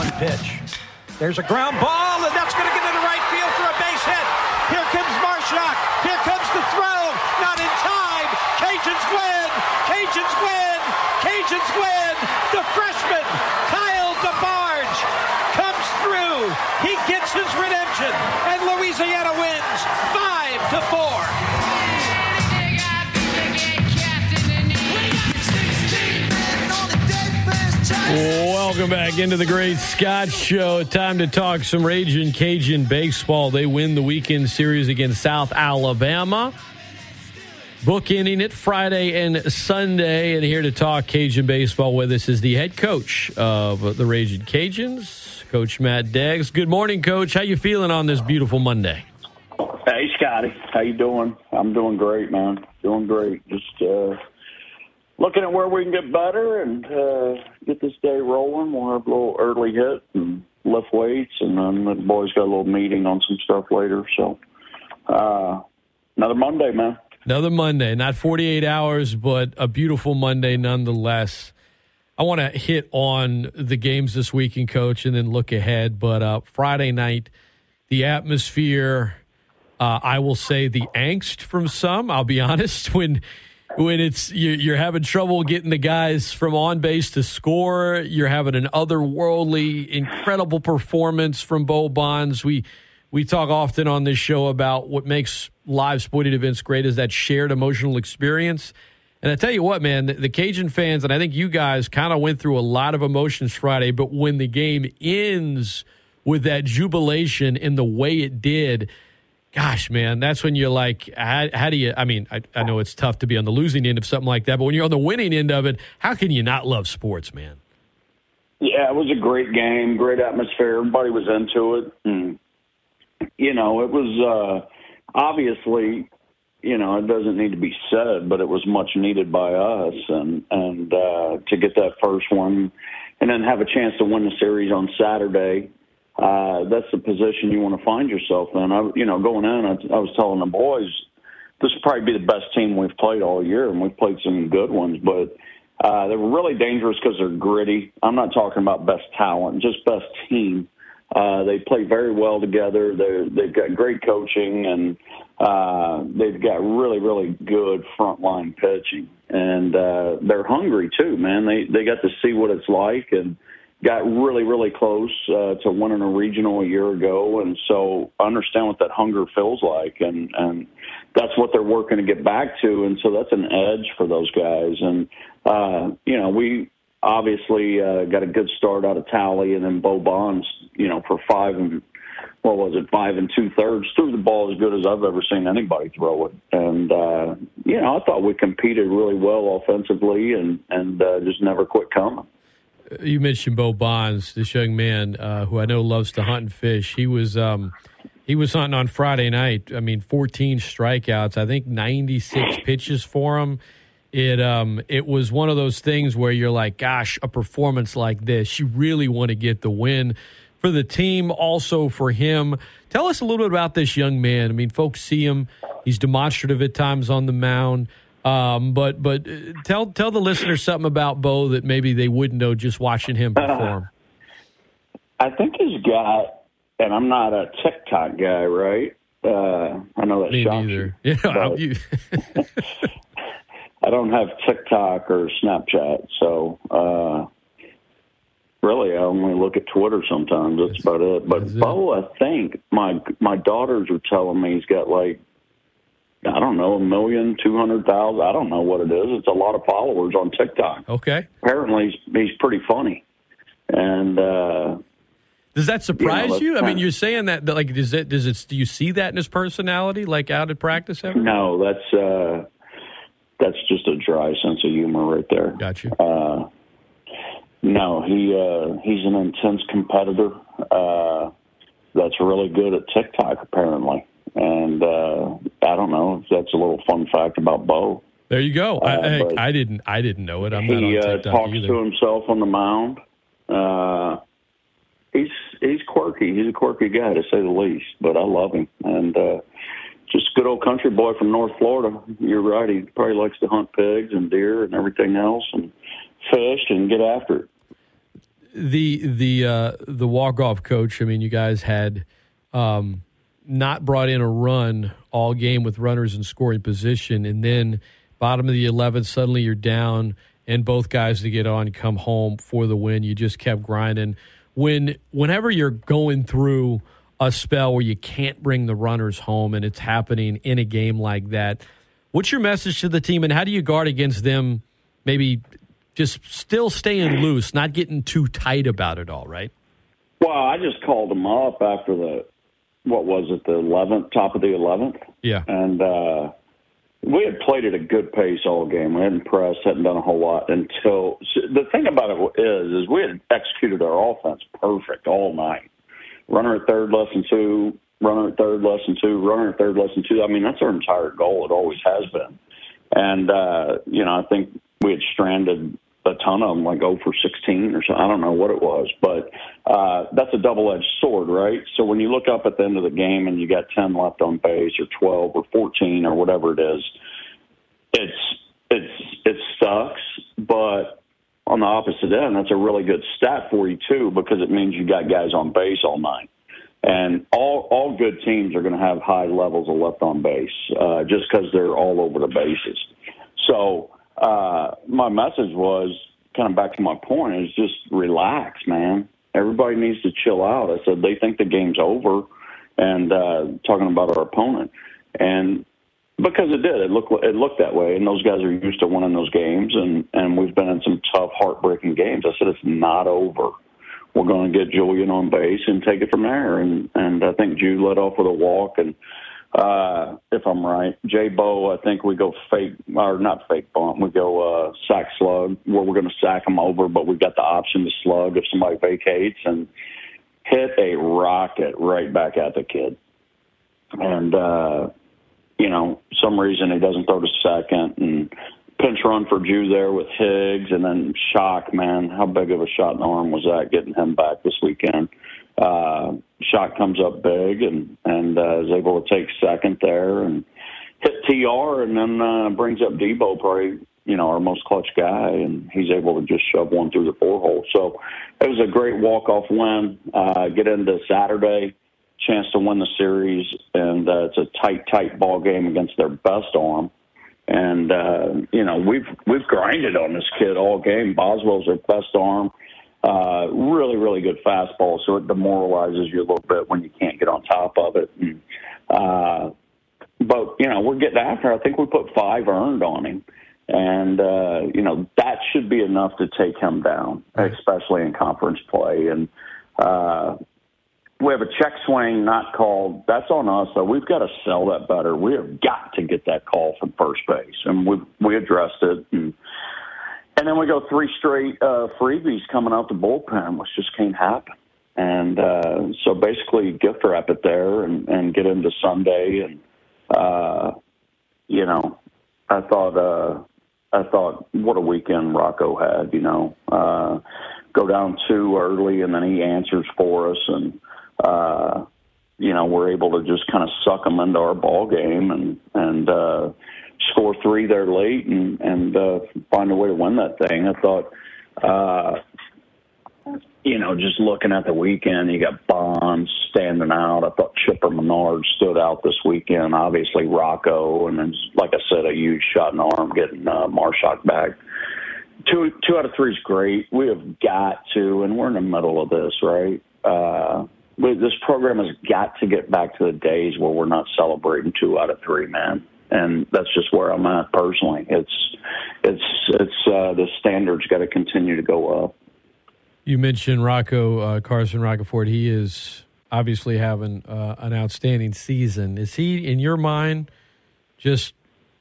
1 pitch. There's a ground ball, and that's going to get into the right field for a base hit. Here comes Marshak. Here comes the throw. Not in time. Cajuns win. Cajuns win. Cajuns win. The freshman, Kyle DeBarge, comes through. He gets his redemption, and Louisiana wins 5 to 4. Welcome back into the Great Scott Show. Time to talk some Ragin' Cajun baseball. They win the weekend series against South Alabama. Bookending it Friday and Sunday. And here to talk Cajun baseball with us is the head coach of the Ragin' Cajuns, Coach Matt Deggs. Good morning, Coach. How you feeling on this beautiful Monday? Hey, Scotty. How you doing? I'm doing great, man. Doing great. Just uh, looking at where we can get better and uh, get this day rolling. We'll have a little early hit and lift weights, and then the boys got a little meeting on some stuff later. So, uh, another Monday, man. Another Monday, not 48 hours, but a beautiful Monday nonetheless. I want to hit on the games this weekend, coach, and then look ahead. But uh, Friday night, the atmosphere, uh, I will say the angst from some, I'll be honest, when when it's you're having trouble getting the guys from on base to score. You're having an otherworldly, incredible performance from Bo Bonds. We we talk often on this show about what makes live sporting events great is that shared emotional experience. And I tell you what, man, the, Cajun fans and I think you guys kind of went through a lot of emotions Friday. But when the game ends with that jubilation in the way it did gosh, man, that's when you're like, how, how do you? I mean, I, I, know it's tough to be on the losing end of something like that, but when you're on the winning end of it, how can you not love sports, man? Yeah, it was a great game, great atmosphere. Everybody was into it, and you know, it was uh, obviously, you know, it doesn't need to be said, but it was much needed by us, and and uh, to get that first one, and then have a chance to win the series on Saturday uh, that's the position you want to find yourself in. I, you know, going in, I, I was telling the boys, this will probably be the best team we've played all year, and we've played some good ones, but uh, they're really dangerous because they're gritty. I'm not talking about best talent, just best team. Uh, they play very well together. They're, they've got great coaching, and uh, they've got really, really good frontline pitching, and uh, they're hungry too, man. They they got to see what it's like, and got really, really close uh, to winning a regional a year ago, and so I understand what that hunger feels like, and and that's what they're working to get back to, and so that's an edge for those guys, and uh, you know we obviously uh, got a good start out of Tally, and then Bo Bonds, you know, for five and what was it, five and two thirds, threw the ball as good as I've ever seen anybody throw it, and uh, you know I thought we competed really well offensively, and and uh, just never quit coming you mentioned Bo Bonds, this young man uh, who I know loves to hunt and fish. He was um, he was hunting on Friday night. I mean, 14 strikeouts. I think 96 pitches for him. It um it was one of those things where you're like, gosh, a performance like this, you really want to get the win for the team, also for him. Tell us a little bit about this young man. I mean, folks see him; he's demonstrative at times on the mound. Um, but but uh, tell tell the listeners something about Bo that maybe they wouldn't know just watching him perform. Uh, I think he's got, and I'm not a TikTok guy, right? Uh, I know that Me shocks neither. you. Yeah, you I don't have TikTok or Snapchat, so uh, really I only look at Twitter sometimes. That's, That's about it. But Bo, I think my my daughters are telling me he's got like I don't know, a million, two hundred thousand. I don't know what it is. It's a lot of followers on TikTok. Okay. Apparently, he's, he's pretty funny. And uh, does that surprise you? Know, you? I mean, you're saying that, that, like, does it? Does it? Do you see that in his personality, like out at practice? Ever? No, that's uh, that's just a dry sense of humor right there. Got you. Uh, no, he uh, he's an intense competitor. Uh, that's really good at TikTok, apparently and uh, I don't know. if That's a little fun fact about Bo. There you go. I, uh, I, I, didn't. I didn't know it. I'm he, not on uh, talks either. to himself on the mound. Uh, he's he's quirky. He's a quirky guy to say the least. But I love him, and uh, just good old country boy from North Florida. You're right. He probably likes to hunt pigs and deer and everything else, and fish and get after it the the uh, the walk off coach. I mean, you guys had um, not brought in a run all game with runners in scoring position, and then bottom of the 11th, suddenly you're down, and both guys to get on come home for the win. You just kept grinding. When whenever you're going through a spell where you can't bring the runners home, and it's happening in a game like that, what's your message to the team, and how do you guard against them? Maybe just still staying loose, not getting too tight about it all, right? Well, I just called them up after the what was it, the eleventh, top of the eleventh. Yeah, and uh, we had played at a good pace all game. We hadn't pressed, hadn't done a whole lot until the thing about it is, is we had executed our offense perfect all night. Runner at third, less than two. Runner at third, less than two. Runner at third, less than two. I mean, that's our entire goal. It always has been. And uh, you know, I think we had stranded a ton of them, like 0 for 16 or so. I don't know what it was, but uh, that's a double edged sword, right? So when you look up at the end of the game and you got 10 left on base or 12 or 14 or whatever it is, it's it's it sucks, but on the opposite end, that's a really good stat for you too because it means you got guys on base all night. And all all good teams are going to have high levels of left on base uh, just because they're all over the bases. So uh, my message was kind of back to my point is just relax, man. Everybody needs to chill out. I said they think the game's over, and uh, talking about our opponent, and because it did, it looked it looked that way, and those guys are used to winning those games, and and we've been in some tough, heartbreaking games. I said it's not over. We're going to get Julian on base and take it from there, and and I think Jude led off with a walk and uh, if I'm right. Jay Bo, I think we go fake or not fake bunt. We go uh, sack slug where we're going to sack them over, but we've got the option to slug if somebody vacates and hit a rocket right back at the kid. And uh, you know, some reason he doesn't throw to second and pinch run for Jew there with Higgs and then shock, man. How big of a shot in the arm was that getting him back this weekend? uh, shot comes up big and and uh, is able to take second there and hit TR and then uh, brings up Debo probably you know our most clutch guy and he's able to just shove one through the four hole. So it was a great walk off win. Uh, get into Saturday, chance to win the series and uh, it's a tight tight ball game against their best arm. And uh, you know we've we've grinded on this kid all game. Boswell's their best arm uh, really, really good fastball, so it demoralizes you a little bit when you can't get on top of it. And, uh, but you know, we're getting after. I think we put five earned on him, and uh, you know that should be enough to take him down, especially in conference play. And uh, we have a check swing not called. That's on us, though. We've got to sell that better. We have got to get that call from first base, and we we addressed it. And, and then we go three straight uh, freebies coming out the bullpen, which just can't happen. And uh, so basically, gift wrap it there and, and get into Sunday. And uh, you know, I thought uh, I thought what a weekend Rocco had. You know, uh, go down two early, and then he answers for us, and uh, you know we're able to just kind of suck them into our ball game and and. Uh, score three there late and and uh, find a way to win that thing. I thought, uh, you know, just looking at the weekend, you got Bonds standing out. I thought Chipper Menard stood out this weekend. Obviously Rocco, and then like I said, a huge shot in the arm getting uh, Marshak back. Two two out of three is great. We have got to, and we're in the middle of this, right? Uh, this program has got to get back to the days where we're not celebrating two out of three, man and that's just where I'm at personally. It's it's it's uh, the standards got to continue to go up. You mentioned Rocco uh, Carson Roccaforte. He is obviously having uh, an outstanding season. Is he, in your mind, just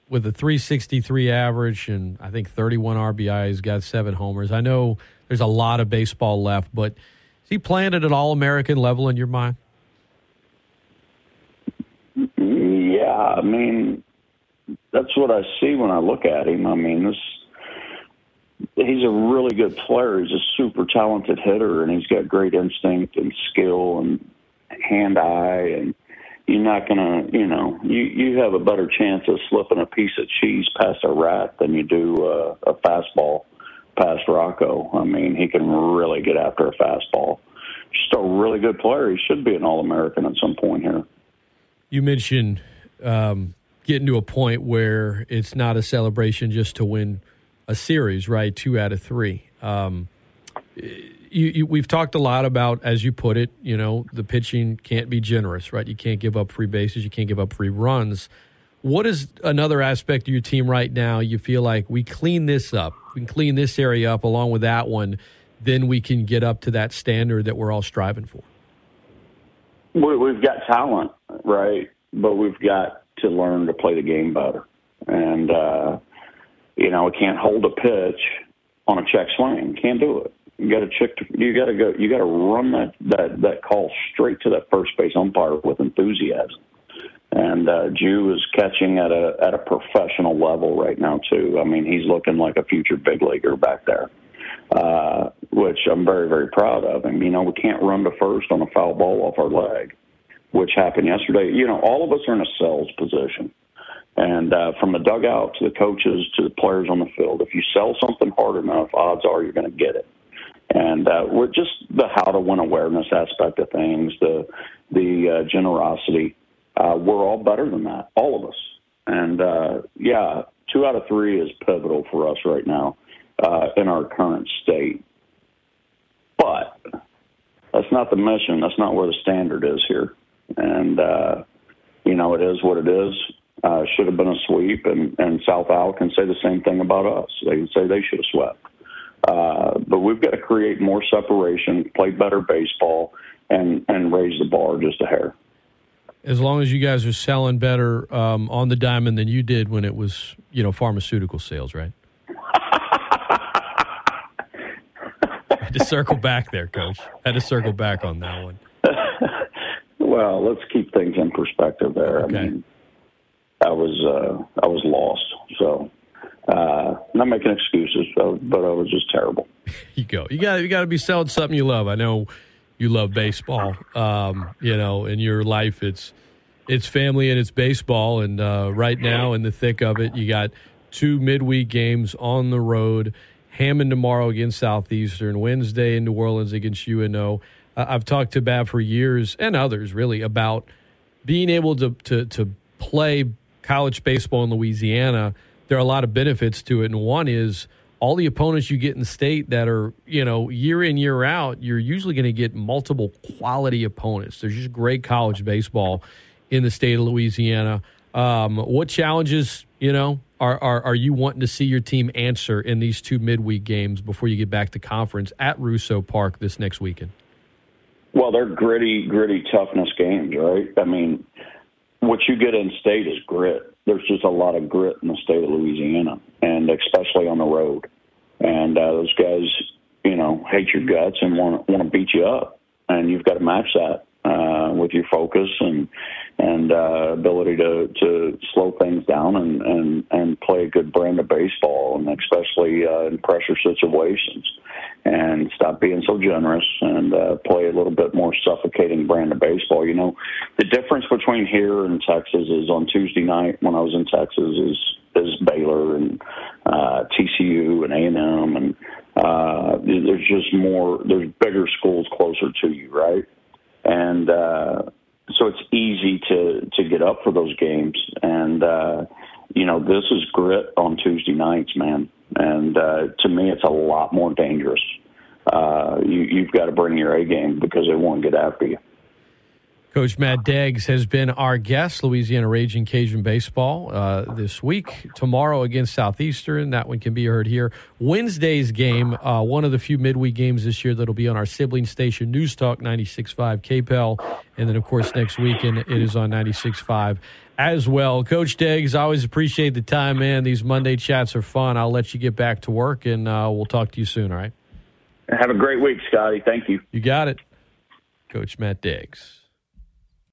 with a 363 average and I think 31 RBIs, got seven homers? I know there's a lot of baseball left, but is he playing at an All American level in your mind? Yeah, I mean, that's what I see when I look at him. I mean, this he's a really good player. He's a super talented hitter, and he's got great instinct and skill and hand eye. And you're not gonna, you know, you you have a better chance of slipping a piece of cheese past a rat than you do uh, a fastball past Rocco. I mean, he can really get after a fastball. Just a really good player. He should be an All American at some point here. You mentioned um, getting to a point where it's not a celebration just to win a series, right? Two out of three. Um, you, you, we've talked a lot about, as you put it, you know, the pitching can't be generous, right? You can't give up free bases, you can't give up free runs. What is another aspect of your team right now? You feel like we clean this up, we can clean this area up along with that one, then we can get up to that standard that we're all striving for. We've got talent, right? But we've got to learn to play the game better. And, uh, you know, we can't hold a pitch on a check swing. Can't do it. You got to check. You got to go. You got to run that that that call straight to that first base umpire with enthusiasm. And uh, Jew is catching at a at a professional level right now too. I mean, he's looking like a future big leaguer back there, uh, which I'm very very proud of him. You know, we can't run to first on a foul ball off our leg, which happened yesterday. You know, all of us are in a sales position. And uh, from the dugout to the coaches to the players on the field, if you sell something hard enough, odds are you're going to get it and uh, we're just the how to win awareness aspect of things, the the uh, generosity. Uh, we're all better than that, all of us. And uh, yeah, two out of three is pivotal for us right now uh, in our current state. But that's not the mission. That's not where the standard is here. And uh, you know, it is what it is. Uh, should have been a sweep, and, and South Al can say the same thing about us. They can say they should have swept. Uh, but we've got to create more separation, play better baseball, and and raise the bar just a hair. As long as you guys are selling better um, on the diamond than you did when it was, you know, pharmaceutical sales, right? had to circle back there, Coach. Had to circle back on that one. Well, let's keep things in perspective there. Okay. I mean, I was uh, I was lost, so uh, not making excuses, but I was just terrible. you go. You got you got to be selling something you love. I know you love baseball. Um, you know, in your life, it's it's family and it's baseball. And uh, right now, in the thick of it, you got two midweek games on the road. Hammond tomorrow against Southeastern. Wednesday in New Orleans against UNO. Uh, I've talked to Bab for years and others really about being able to to, to play college baseball in Louisiana there are a lot of benefits to it, and one is all the opponents you get in state that are you know year in year out. You're usually going to get multiple quality opponents. There's just great college baseball in the state of Louisiana. Um, what challenges you know are, are are you wanting to see your team answer in these two midweek games before you get back to conference at Russo Park this next weekend? Well, they're gritty, gritty toughness games, right? I mean, what you get in state is grit there's just a lot of grit in the state of Louisiana, and especially on the road. And uh, those guys, you know, hate your guts and want want to beat you up, and you've got to match that uh, with your focus and and uh, ability to to slow things down and and and play a good brand of baseball, and especially uh, in pressure situations and stop being so generous and uh, play a little bit more suffocating brand of baseball. You know, the difference between here and Texas is on Tuesday night when I was in Texas is is Baylor and uh, TCU and A and M and uh, there's just more there's bigger schools closer to you, right? And uh, so it's easy to to get up for those games and. uh you know, this is grit on Tuesday nights, man. And uh, to me, it's a lot more dangerous. Uh, you, you've got to bring your A game because they won't get after you. Coach Matt Deggs has been our guest, Louisiana Ragin' Cajun Baseball, uh, this week. Tomorrow against Southeastern. That one can be heard here. Wednesday's game, uh, one of the few midweek games this year that'll be on our sibling station, News Talk 96.5 KPEL. And then, of course, next weekend it is on 96.5 as well. Coach Deggs, I always appreciate the time, man. These Monday chats are fun. I'll let you get back to work, and uh, we'll talk to you soon, all right? Have a great week, Scotty. Thank you. You got it. Coach Matt Deggs.